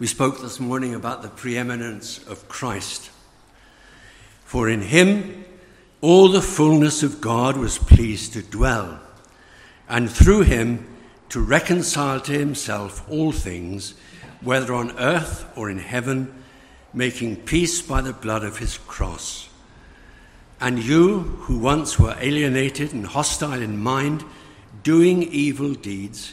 We spoke this morning about the preeminence of Christ. For in him all the fullness of God was pleased to dwell, and through him to reconcile to himself all things, whether on earth or in heaven, making peace by the blood of his cross. And you, who once were alienated and hostile in mind, doing evil deeds,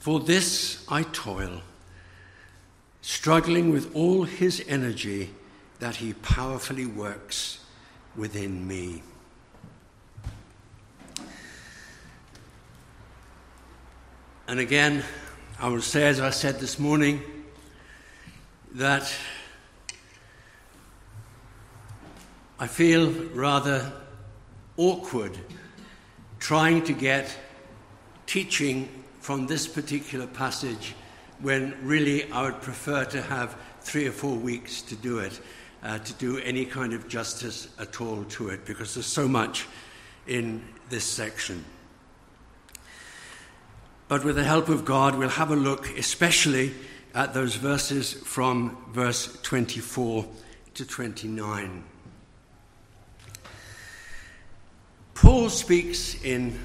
For this I toil, struggling with all his energy that he powerfully works within me. And again, I will say, as I said this morning, that I feel rather awkward trying to get teaching from this particular passage when really I would prefer to have three or four weeks to do it, uh, to do any kind of justice at all to it, because there's so much in this section. But with the help of God, we'll have a look especially at those verses from verse 24 to 29. Paul speaks in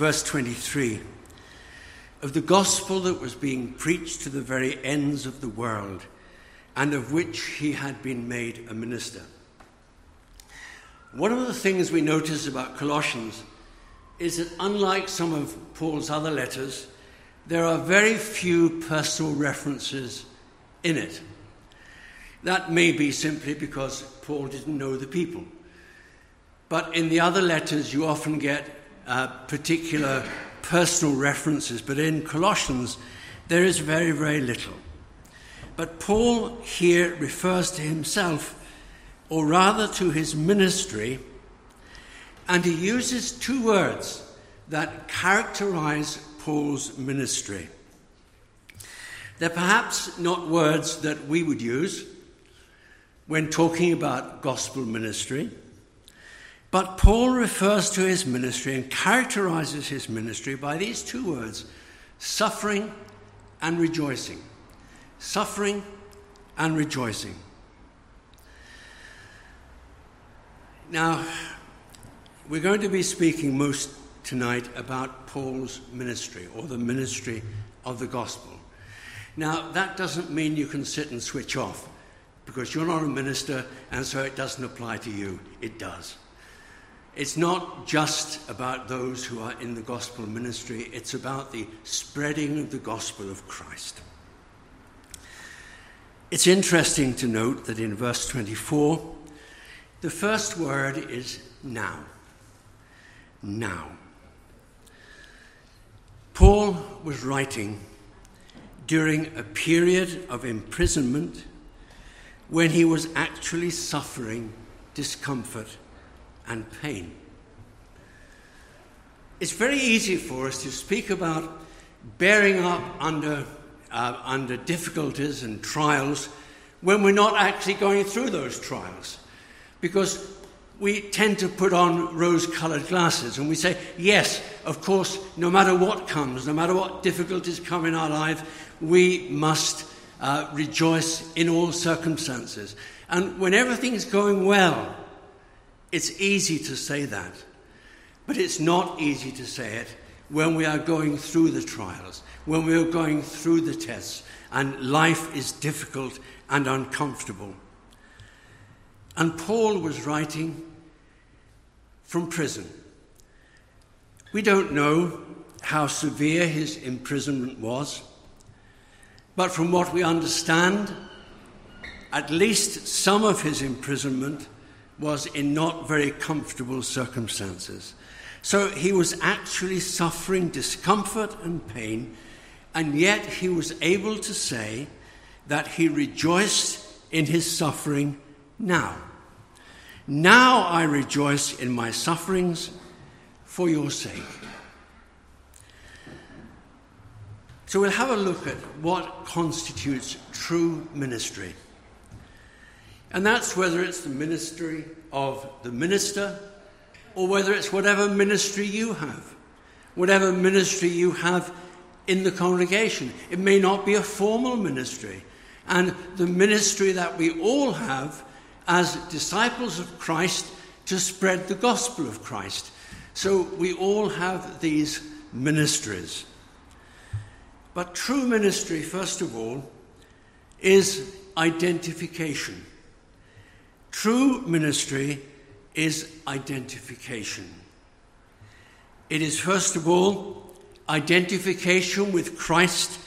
verse 23 of the gospel that was being preached to the very ends of the world and of which he had been made a minister. One of the things we notice about Colossians is that unlike some of Paul's other letters, there are very few personal references in it. That may be simply because Paul didn't know the people. But in the other letters, you often get uh, particular personal references. But in Colossians, there is very, very little. But Paul here refers to himself, or rather to his ministry, and he uses two words that characterize Paul's ministry. They're perhaps not words that we would use when talking about gospel ministry, but Paul refers to his ministry and characterizes his ministry by these two words suffering and rejoicing. Suffering and rejoicing. Now, we're going to be speaking most tonight about Paul's ministry or the ministry of the gospel. Now, that doesn't mean you can sit and switch off because you're not a minister and so it doesn't apply to you. It does. It's not just about those who are in the gospel ministry, it's about the spreading of the gospel of Christ. It's interesting to note that in verse 24, the first word is now now. Paul was writing during a period of imprisonment when he was actually suffering discomfort and pain. It's very easy for us to speak about bearing up under, uh, under difficulties and trials when we're not actually going through those trials. Because we tend to put on rose colored glasses and we say, yes, of course, no matter what comes, no matter what difficulties come in our life, we must uh, rejoice in all circumstances. And when everything's going well, it's easy to say that. But it's not easy to say it when we are going through the trials, when we are going through the tests, and life is difficult and uncomfortable. And Paul was writing from prison. We don't know how severe his imprisonment was, but from what we understand, at least some of his imprisonment was in not very comfortable circumstances. So he was actually suffering discomfort and pain, and yet he was able to say that he rejoiced in his suffering now. Now I rejoice in my sufferings for your sake. So we'll have a look at what constitutes true ministry. And that's whether it's the ministry of the minister or whether it's whatever ministry you have, whatever ministry you have in the congregation. It may not be a formal ministry. And the ministry that we all have as disciples of Christ to spread the gospel of Christ. So we all have these ministries. But true ministry, first of all, is identification. True ministry is identification. It is, first of all, identification with Christ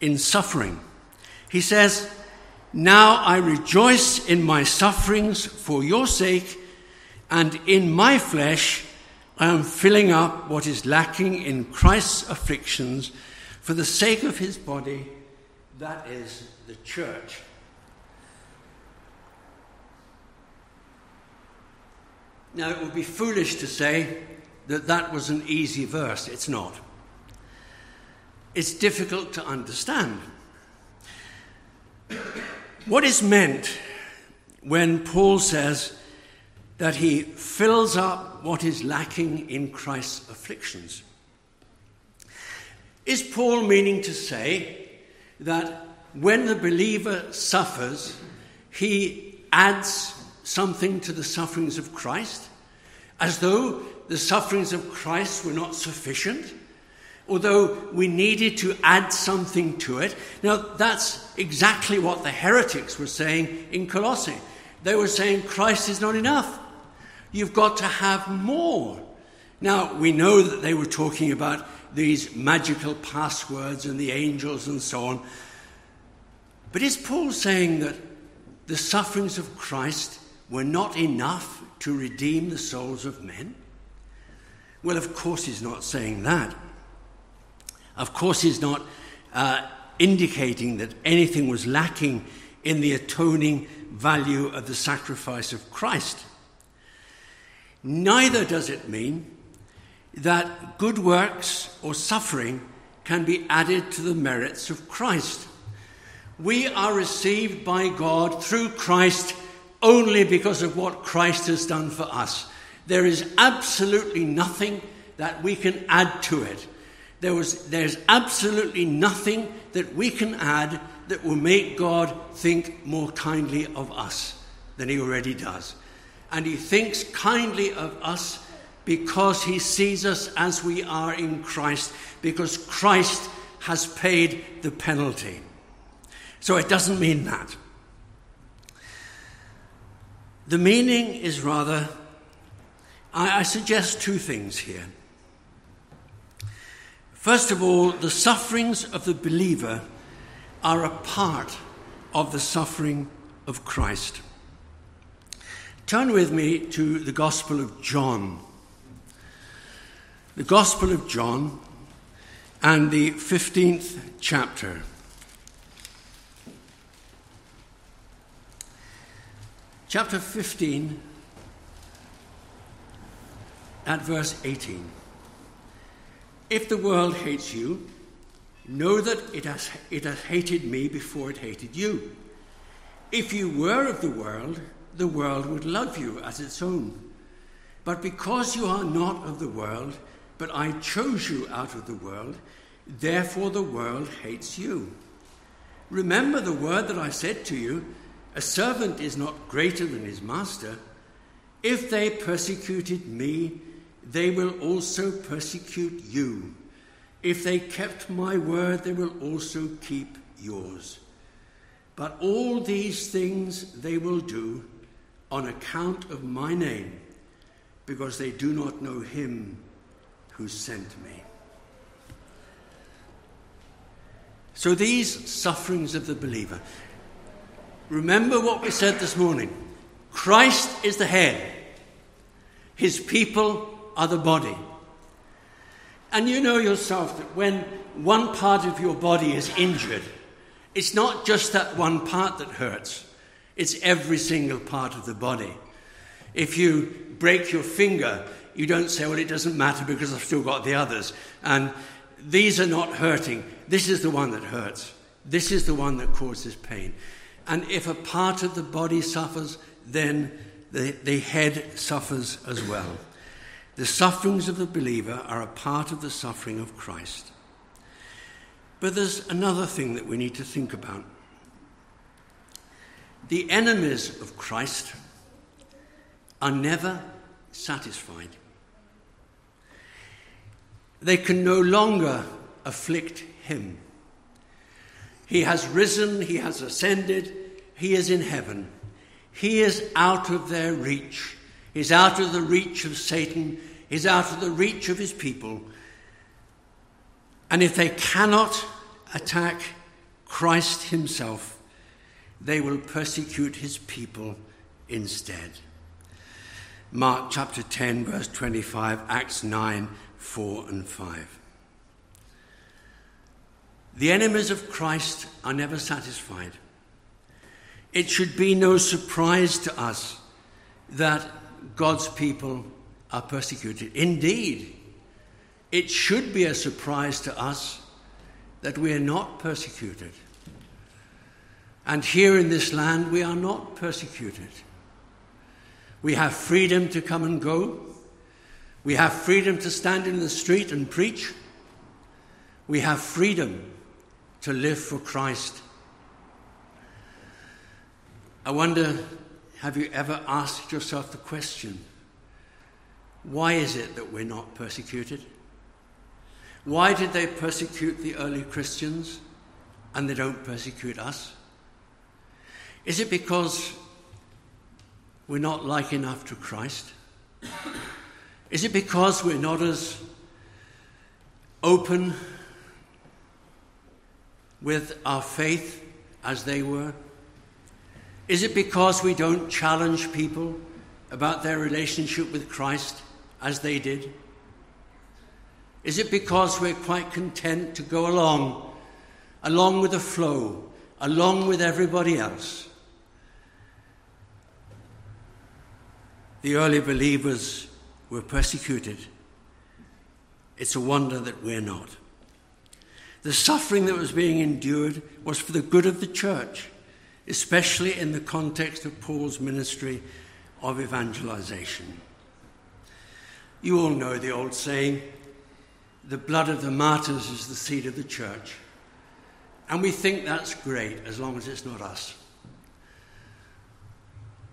in suffering. He says, now I rejoice in my sufferings for your sake, and in my flesh I am filling up what is lacking in Christ's afflictions for the sake of his body, that is the church. Now, it would be foolish to say that that was an easy verse. It's not. It's difficult to understand. What is meant when Paul says that he fills up what is lacking in Christ's afflictions? Is Paul meaning to say that when the believer suffers, he adds something to the sufferings of Christ, as though the sufferings of Christ were not sufficient? although we needed to add something to it. Now, that's exactly what the heretics were saying in Colossae. They were saying Christ is not enough. You've got to have more. Now, we know that they were talking about these magical passwords and the angels and so on. But is Paul saying that the sufferings of Christ were not enough to redeem the souls of men? Well, of course, he's not saying that. Of course, he's not uh, indicating that anything was lacking in the atoning value of the sacrifice of Christ. Neither does it mean that good works or suffering can be added to the merits of Christ. We are received by God through Christ only because of what Christ has done for us. There is absolutely nothing that we can add to it. There was, there's absolutely nothing that we can add that will make God think more kindly of us than he already does. And he thinks kindly of us because he sees us as we are in Christ, because Christ has paid the penalty. So it doesn't mean that. The meaning is rather, I, I suggest two things here. First of all, the sufferings of the believer are a part of the suffering of Christ. Turn with me to the Gospel of John. The Gospel of John and the 15th chapter. Chapter 15 at verse 18. If the world hates you, know that it has, it has hated me before it hated you. If you were of the world, the world would love you as its own. But because you are not of the world, but I chose you out of the world, therefore the world hates you. Remember the word that I said to you a servant is not greater than his master. If they persecuted me, they will also persecute you. If they kept my word, they will also keep yours. But all these things they will do on account of my name, because they do not know him who sent me. So, these sufferings of the believer, remember what we said this morning Christ is the head, his people are the body. And you know yourself that when one part of your body is injured, it's not just that one part that hurts, it's every single part of the body. If you break your finger, you don't say, well, it doesn't matter because I've still got the others. And these are not hurting. This is the one that hurts. This is the one that causes pain. And if a part of the body suffers, then the, the head suffers as well. The sufferings of the believer are a part of the suffering of Christ. But there's another thing that we need to think about. The enemies of Christ are never satisfied. They can no longer afflict him. He has risen, he has ascended, he is in heaven. He is out of their reach. He's out of the reach of Satan, he's out of the reach of his people. And if they cannot attack Christ himself, they will persecute his people instead. Mark chapter 10, verse 25, Acts 9, 4 and 5. The enemies of Christ are never satisfied. It should be no surprise to us that God's people are persecuted. Indeed, it should be a surprise to us that we are not persecuted. And here in this land, we are not persecuted. We have freedom to come and go. We have freedom to stand in the street and preach. We have freedom to live for Christ. I wonder have you ever asked yourself the question why is it that we're not persecuted? Why did they persecute the early Christians and they don't persecute us? Is it because we're not like enough to Christ? Is it because we're not as open with our faith as they were? Is it because we don't challenge people about their relationship with Christ as they did? Is it because we're quite content to go along, along with the flow, along with everybody else? The early believers were persecuted. It's a wonder that we're not. The suffering that was being endured was for the good of the church, especially in the context of Paul's ministry of evangelization. You all know the old saying, the blood of the martyrs is the seed of the church. And we think that's great as long as it's not us.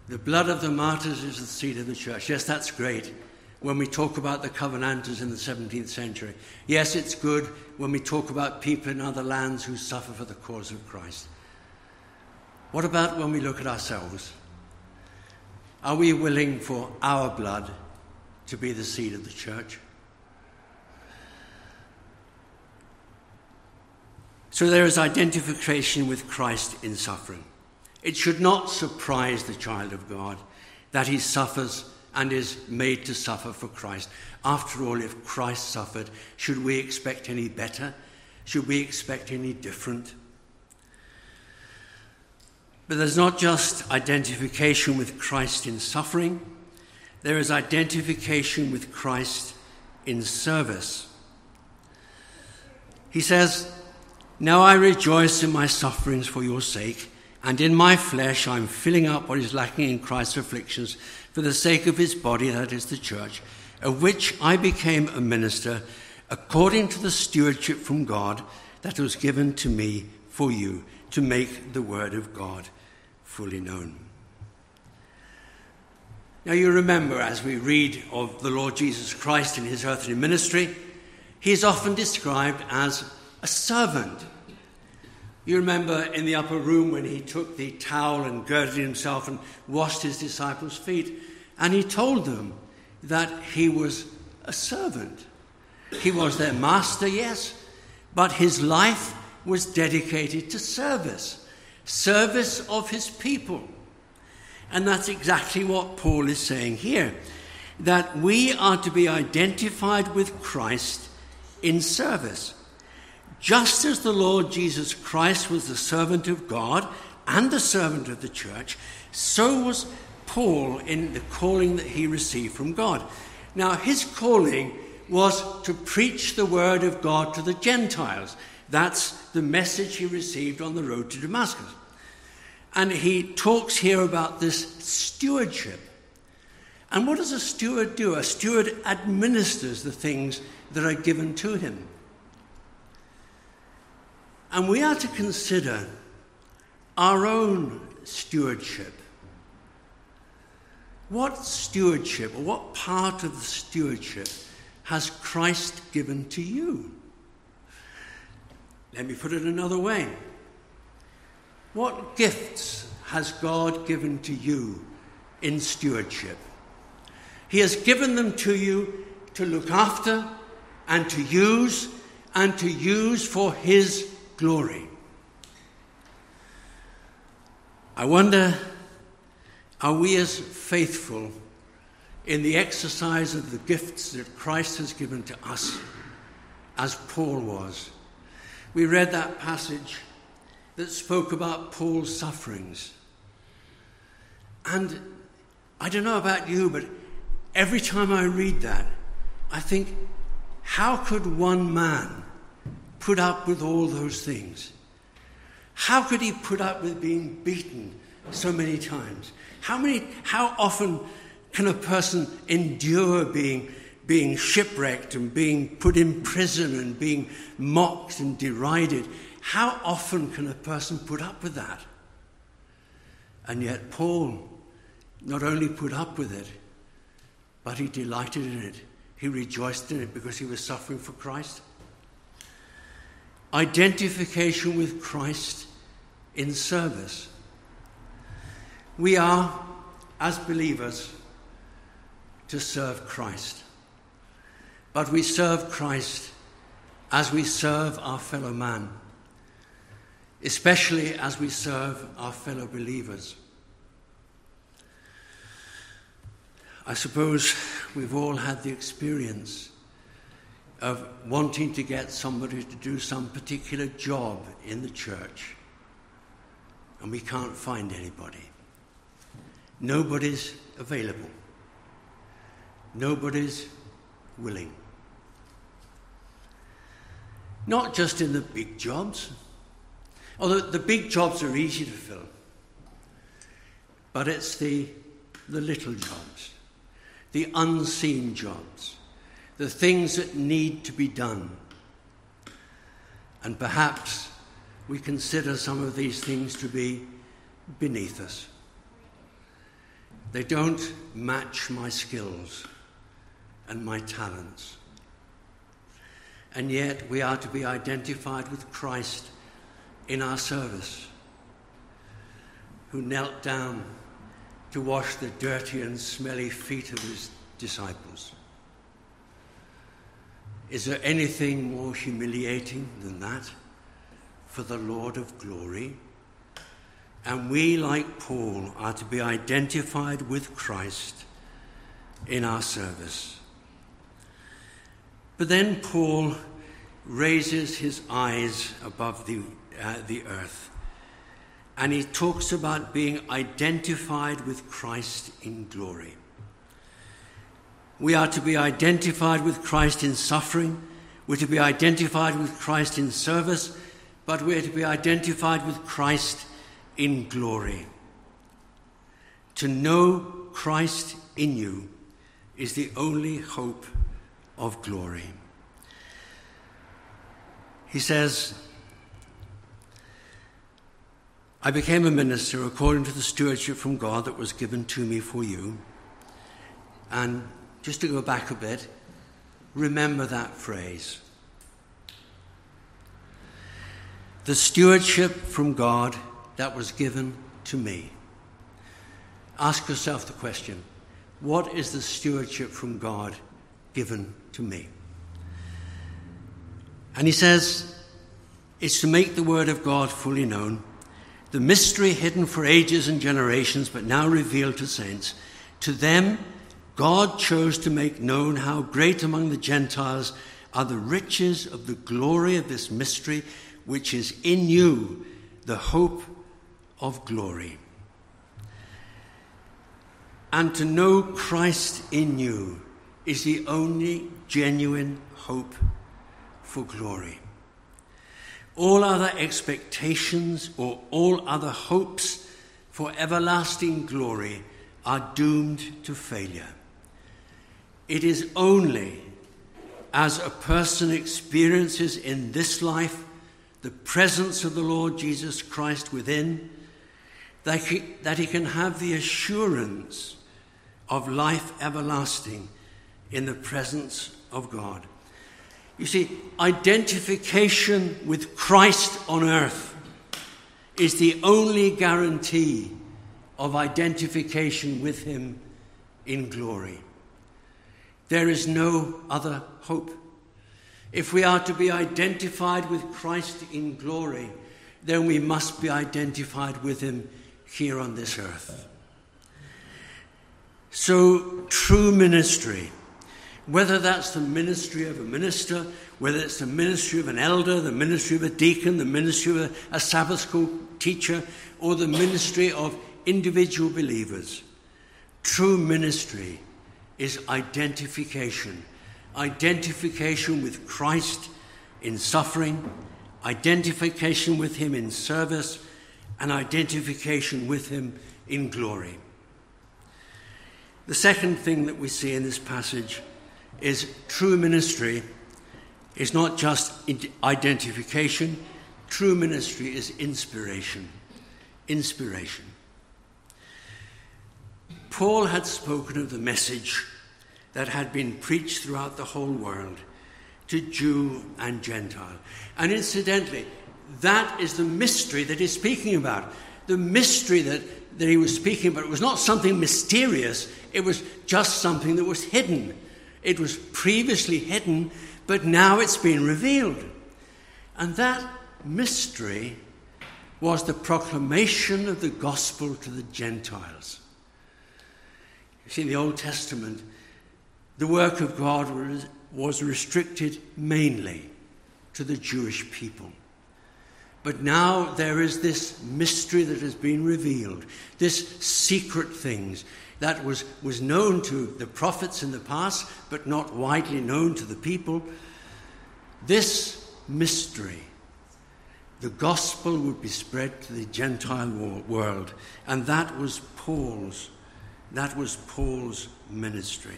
The blood of the martyrs is the seed of the church. Yes, that's great when we talk about the Covenanters in the 17th century. Yes, it's good when we talk about people in other lands who suffer for the cause of Christ. What about when we look at ourselves? Are we willing for our blood to be the seed of the church? So there is identification with Christ in suffering. It should not surprise the child of God that he suffers and is made to suffer for Christ. After all, if Christ suffered, should we expect any better? Should we expect any different? But there's not just identification with Christ in suffering, there is identification with Christ in service. He says, now I rejoice in my sufferings for your sake, And in my flesh, I'm filling up what is lacking in Christ's afflictions for the sake of his body, that is the church, of which I became a minister according to the stewardship from God that was given to me for you to make the word of God fully known. Now, you remember as we read of the Lord Jesus Christ in his earthly ministry, he is often described as a servant. You remember in the upper room when he took the towel and girded himself and washed his disciples' feet, and he told them that he was a servant. He was their master, yes, but his life was dedicated to service, service of his people. And that's exactly what Paul is saying here that we are to be identified with Christ in service. Just as the Lord Jesus Christ was the servant of God and the servant of the church, so was Paul in the calling that he received from God. Now, his calling was to preach the word of God to the Gentiles. That's the message he received on the road to Damascus. And he talks here about this stewardship. And what does a steward do? A steward administers the things that are given to him. And we are to consider our own stewardship. What stewardship, or what part of the stewardship has Christ given to you? Let me put it another way. What gifts has God given to you in stewardship? He has given them to you to look after and to use and to use for His glory. I wonder, are we as faithful in the exercise of the gifts that Christ has given to us as Paul was? We read that passage that spoke about Paul's sufferings. And I don't know about you, but every time I read that, I think, how could one man put up with all those things? How could he put up with being beaten so many times? How, many, how often can a person endure being being shipwrecked and being put in prison and being mocked and derided. How often can a person put up with that? And yet, Paul not only put up with it, but he delighted in it. He rejoiced in it because he was suffering for Christ. Identification with Christ in service. We are, as believers, to serve Christ. But we serve Christ as we serve our fellow man, especially as we serve our fellow believers. I suppose we've all had the experience of wanting to get somebody to do some particular job in the church, and we can't find anybody. Nobody's available. Nobody's willing. Not just in the big jobs, although the big jobs are easy to fill, but it's the, the little jobs, the unseen jobs, the things that need to be done. And perhaps we consider some of these things to be beneath us. They don't match my skills and my talents and yet we are to be identified with Christ in our service, who knelt down to wash the dirty and smelly feet of his disciples. Is there anything more humiliating than that for the Lord of glory? And we, like Paul, are to be identified with Christ in our service. But then Paul raises his eyes above the, uh, the earth and he talks about being identified with Christ in glory. We are to be identified with Christ in suffering, we're to be identified with Christ in service, but we're to be identified with Christ in glory. To know Christ in you is the only hope of glory. He says, I became a minister according to the stewardship from God that was given to me for you. And just to go back a bit, remember that phrase. The stewardship from God that was given to me. Ask yourself the question what is the stewardship from God given to me? And he says, it's to make the word of God fully known the mystery hidden for ages and generations, but now revealed to saints. To them, God chose to make known how great among the Gentiles are the riches of the glory of this mystery, which is in you, the hope of glory. And to know Christ in you is the only genuine hope for glory all other expectations or all other hopes for everlasting glory are doomed to failure. It is only as a person experiences in this life the presence of the Lord Jesus Christ within that he, that he can have the assurance of life everlasting in the presence of God. You see, identification with Christ on earth is the only guarantee of identification with Him in glory. There is no other hope. If we are to be identified with Christ in glory, then we must be identified with Him here on this earth. So, true ministry whether that's the ministry of a minister, whether it's the ministry of an elder, the ministry of a deacon, the ministry of a, a Sabbath school teacher, or the ministry of individual believers. True ministry is identification. Identification with Christ in suffering, identification with Him in service, and identification with Him in glory. The second thing that we see in this passage is true ministry is not just identification, true ministry is inspiration. Inspiration. Paul had spoken of the message that had been preached throughout the whole world to Jew and Gentile. And incidentally, that is the mystery that he's speaking about. The mystery that, that he was speaking about it was not something mysterious, it was just something that was hidden it was previously hidden, but now it's been revealed. And that mystery was the proclamation of the gospel to the Gentiles. You see, in the Old Testament, the work of God was, was restricted mainly to the Jewish people. But now there is this mystery that has been revealed, this secret things that was, was known to the prophets in the past, but not widely known to the people. This mystery, the gospel would be spread to the Gentile world, and that was Paul's. That was Paul's ministry.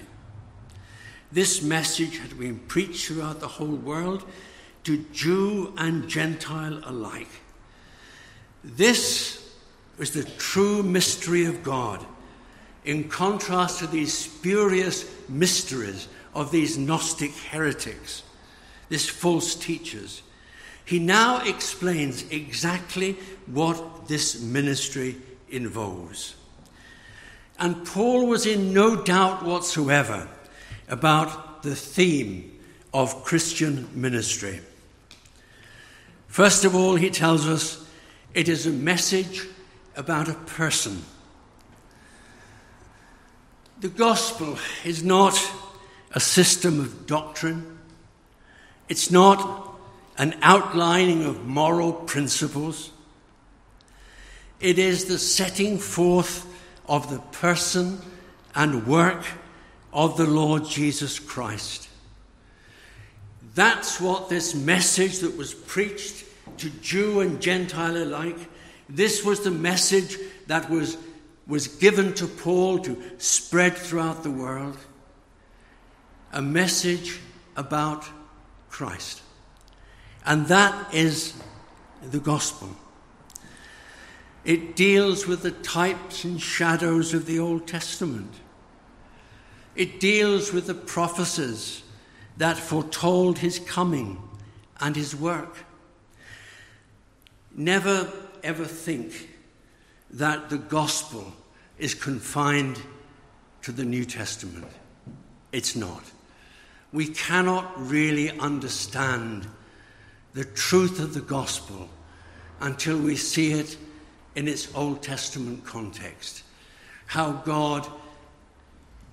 This message had been preached throughout the whole world to Jew and Gentile alike. This was the true mystery of God in contrast to these spurious mysteries of these Gnostic heretics, these false teachers. He now explains exactly what this ministry involves. And Paul was in no doubt whatsoever about the theme of Christian ministry. First of all, he tells us it is a message about a person the gospel is not a system of doctrine, it's not an outlining of moral principles. It is the setting forth of the person and work of the Lord Jesus Christ. That's what this message that was preached to Jew and Gentile alike, This was the message that was, was given to Paul to spread throughout the world a message about Christ. And that is the gospel. It deals with the types and shadows of the Old Testament. It deals with the prophecies that foretold his coming and his work. Never ever think that the gospel is confined to the New Testament. It's not. We cannot really understand the truth of the gospel until we see it in its Old Testament context. How God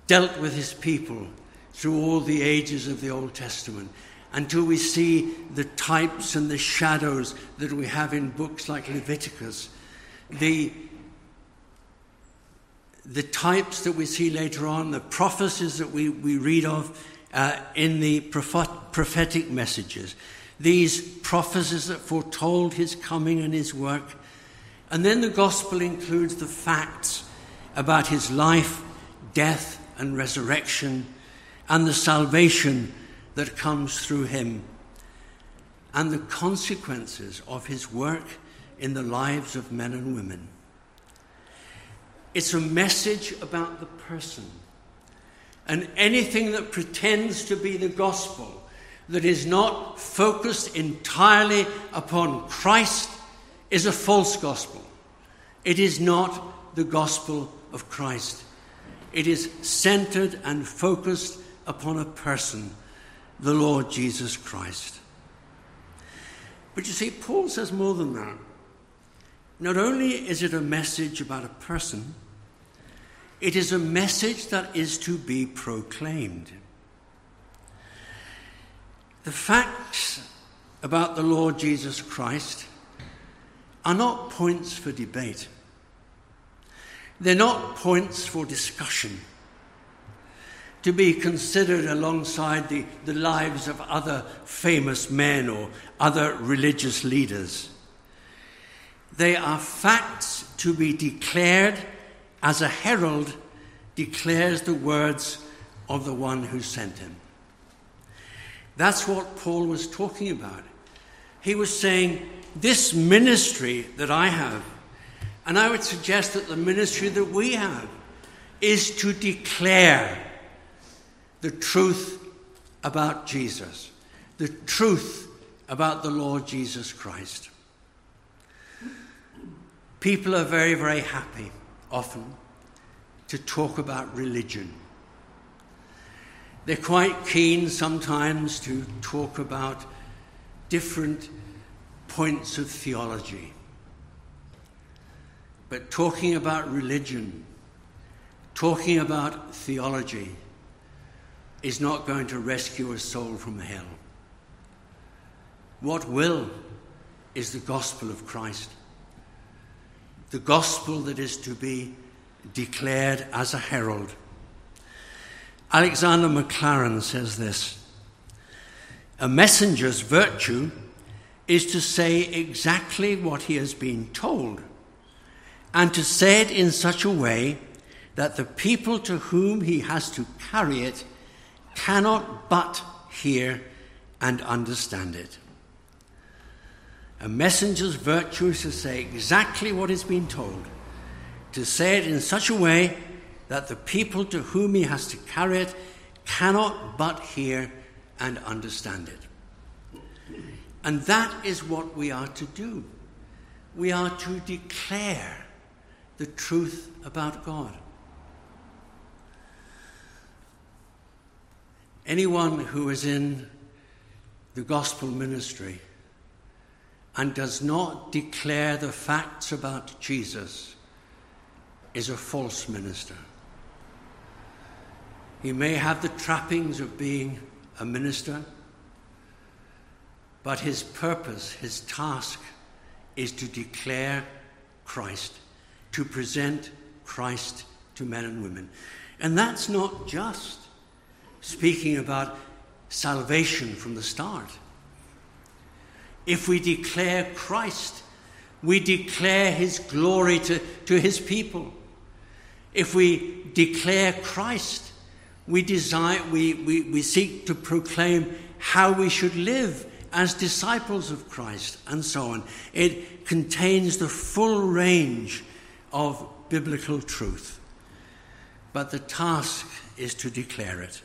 dealt with his people through all the ages of the Old Testament until we see the types and the shadows that we have in books like Leviticus, the, the types that we see later on, the prophecies that we, we read of uh, in the prophetic messages, these prophecies that foretold his coming and his work. And then the gospel includes the facts about his life, death, and resurrection, and the salvation that comes through him and the consequences of his work in the lives of men and women. It's a message about the person. And anything that pretends to be the gospel, that is not focused entirely upon Christ, is a false gospel. It is not the gospel of Christ. It is centered and focused upon a person the Lord Jesus Christ. But you see, Paul says more than that. Not only is it a message about a person, it is a message that is to be proclaimed. The facts about the Lord Jesus Christ are not points for debate. They're not points for discussion to be considered alongside the, the lives of other famous men or other religious leaders. They are facts to be declared as a herald declares the words of the one who sent him. That's what Paul was talking about. He was saying, This ministry that I have, and I would suggest that the ministry that we have, is to declare the truth about Jesus, the truth about the Lord Jesus Christ. People are very, very happy often to talk about religion. They're quite keen sometimes to talk about different points of theology. But talking about religion, talking about theology, is not going to rescue a soul from hell. What will is the gospel of Christ. The gospel that is to be declared as a herald. Alexander Maclaren says this A messenger's virtue is to say exactly what he has been told, and to say it in such a way that the people to whom he has to carry it cannot but hear and understand it. A messenger's virtue is to say exactly what has been told, to say it in such a way that the people to whom he has to carry it cannot but hear and understand it. And that is what we are to do. We are to declare the truth about God. Anyone who is in the gospel ministry and does not declare the facts about Jesus is a false minister. He may have the trappings of being a minister, but his purpose, his task, is to declare Christ, to present Christ to men and women. And that's not just speaking about salvation from the start. If we declare Christ, We declare his glory to, to his people. If we declare Christ, we, desire, we, we, we seek to proclaim how we should live as disciples of Christ, and so on. It contains the full range of biblical truth. But the task is to declare it.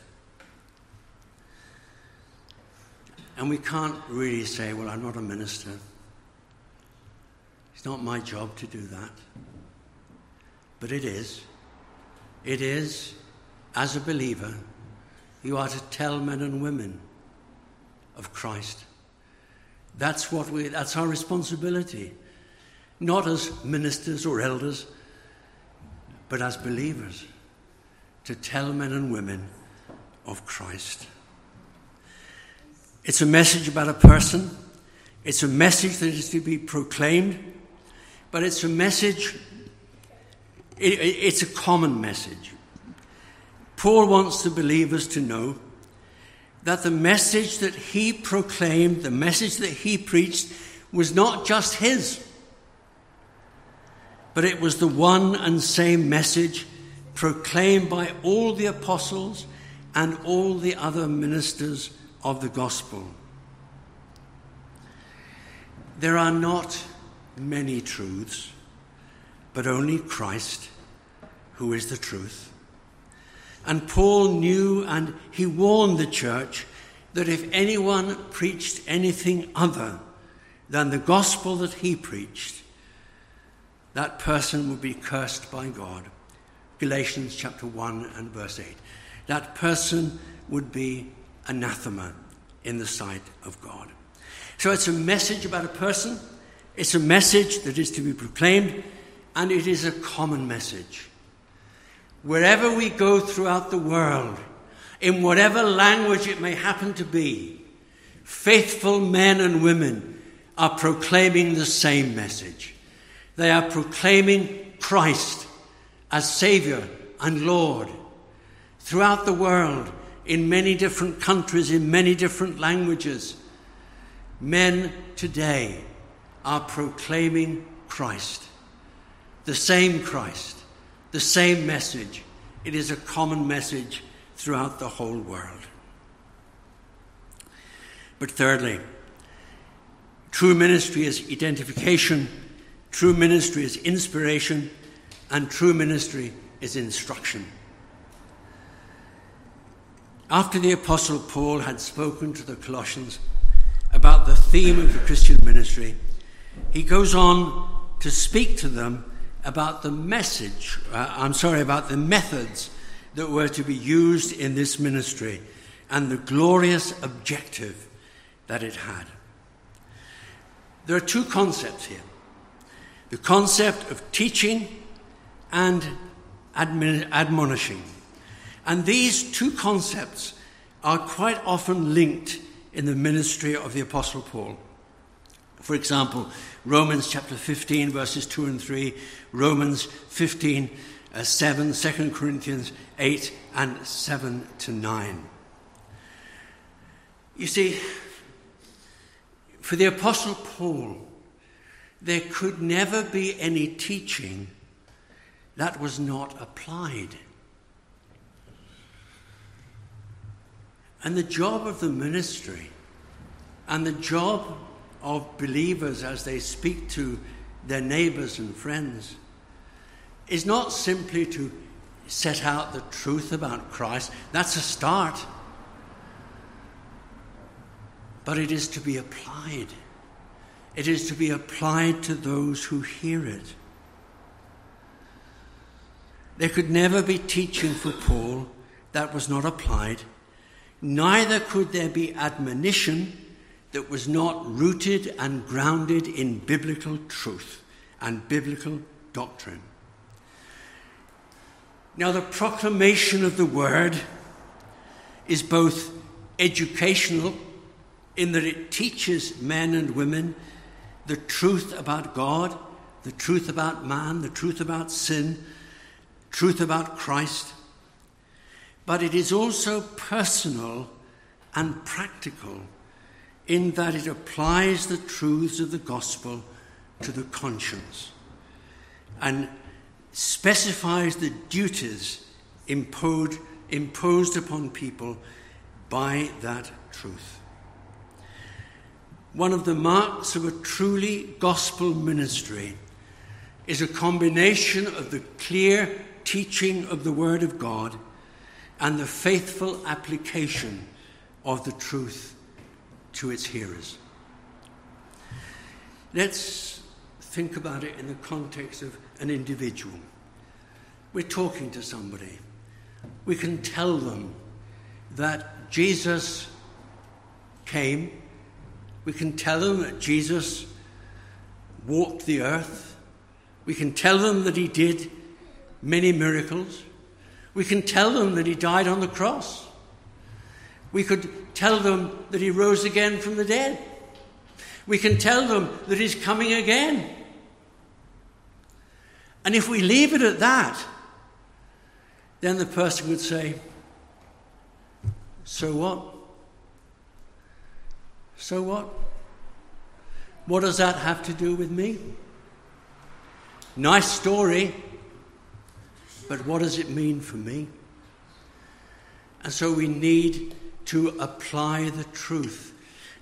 And we can't really say, well, I'm not a minister. It's not my job to do that. But it is. It is, as a believer, you are to tell men and women of Christ. That's what we that's our responsibility. Not as ministers or elders, but as believers to tell men and women of Christ. It's a message about a person. It's a message that is to be proclaimed, but it's a message, it, it's a common message. Paul wants the believers to know that the message that he proclaimed, the message that he preached, was not just his, but it was the one and same message proclaimed by all the apostles and all the other ministers of the gospel. There are not many truths, but only Christ, who is the truth. And Paul knew and he warned the church that if anyone preached anything other than the gospel that he preached, that person would be cursed by God. Galatians chapter 1 and verse 8. That person would be anathema in the sight of God. So it's a message about a person, it's a message that is to be proclaimed, and it is a common message. Wherever we go throughout the world, in whatever language it may happen to be, faithful men and women are proclaiming the same message. They are proclaiming Christ as Saviour and Lord throughout the world in many different countries, in many different languages. Men today are proclaiming Christ, the same Christ, the same message. It is a common message throughout the whole world. But thirdly, true ministry is identification, true ministry is inspiration, and true ministry is instruction. After the Apostle Paul had spoken to the Colossians about the theme of the Christian ministry, he goes on to speak to them about the message, uh, I'm sorry, about the methods that were to be used in this ministry and the glorious objective that it had. There are two concepts here the concept of teaching and admon- admonishing. And these two concepts are quite often linked in the ministry of the Apostle Paul. For example, Romans chapter 15, verses 2 and 3, Romans 15, uh, 7, 2 Corinthians 8, and 7 to 9. You see, for the Apostle Paul, there could never be any teaching that was not applied. And the job of the ministry and the job of believers as they speak to their neighbors and friends is not simply to set out the truth about Christ. That's a start. But it is to be applied. It is to be applied to those who hear it. There could never be teaching for Paul that was not applied neither could there be admonition that was not rooted and grounded in biblical truth and biblical doctrine. Now, the proclamation of the word is both educational, in that it teaches men and women the truth about God, the truth about man, the truth about sin, truth about Christ but it is also personal and practical in that it applies the truths of the gospel to the conscience and specifies the duties imposed, imposed upon people by that truth. One of the marks of a truly gospel ministry is a combination of the clear teaching of the Word of God and the faithful application of the truth to its hearers. Let's think about it in the context of an individual. We're talking to somebody. We can tell them that Jesus came. We can tell them that Jesus walked the earth. We can tell them that he did many miracles. We can tell them that he died on the cross. We could tell them that he rose again from the dead. We can tell them that he's coming again. And if we leave it at that, then the person would say, So what? So what? What does that have to do with me? Nice story, but what does it mean for me? And so we need to apply the truth.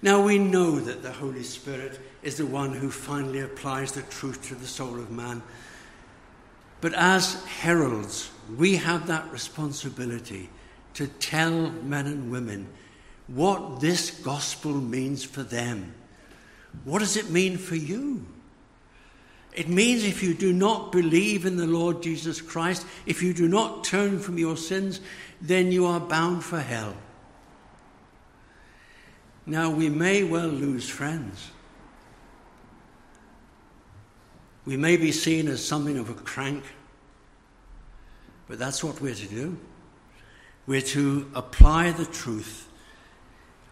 Now we know that the Holy Spirit is the one who finally applies the truth to the soul of man. But as heralds, we have that responsibility to tell men and women what this gospel means for them. What does it mean for you? It means if you do not believe in the Lord Jesus Christ, if you do not turn from your sins, then you are bound for hell. Now, we may well lose friends. We may be seen as something of a crank, but that's what we're to do. We're to apply the truth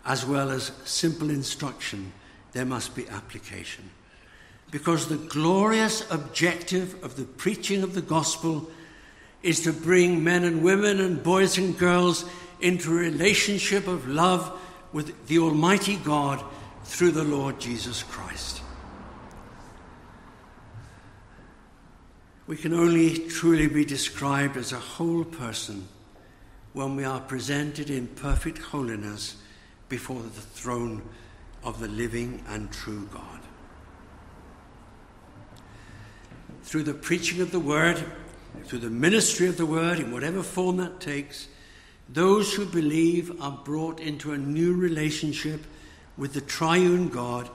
as well as simple instruction. There must be application. Because the glorious objective of the preaching of the gospel is to bring men and women and boys and girls into a relationship of love with the Almighty God through the Lord Jesus Christ. We can only truly be described as a whole person when we are presented in perfect holiness before the throne of the living and true God. Through the preaching of the word, through the ministry of the word, in whatever form that takes, those who believe are brought into a new relationship with the triune God,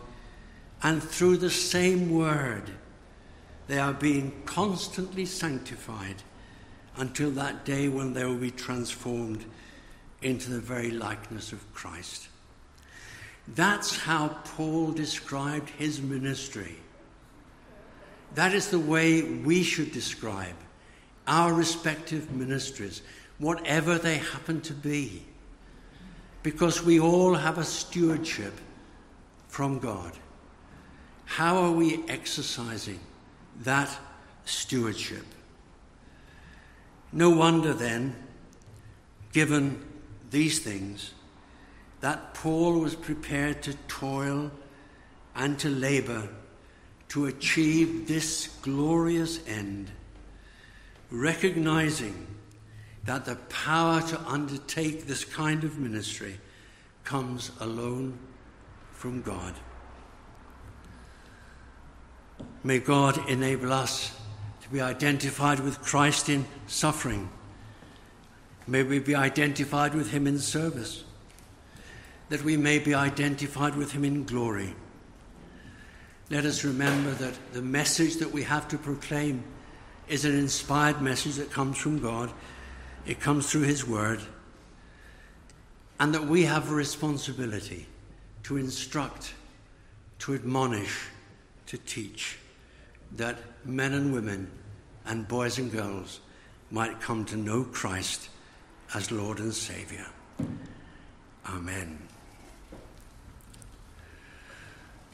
and through the same word, they are being constantly sanctified until that day when they will be transformed into the very likeness of Christ. That's how Paul described his ministry. That is the way we should describe our respective ministries whatever they happen to be, because we all have a stewardship from God. How are we exercising that stewardship? No wonder then, given these things, that Paul was prepared to toil and to labor to achieve this glorious end, recognizing that the power to undertake this kind of ministry comes alone from God. May God enable us to be identified with Christ in suffering. May we be identified with Him in service. That we may be identified with Him in glory. Let us remember that the message that we have to proclaim is an inspired message that comes from God it comes through His Word. And that we have a responsibility to instruct, to admonish, to teach, that men and women and boys and girls might come to know Christ as Lord and Saviour. Amen.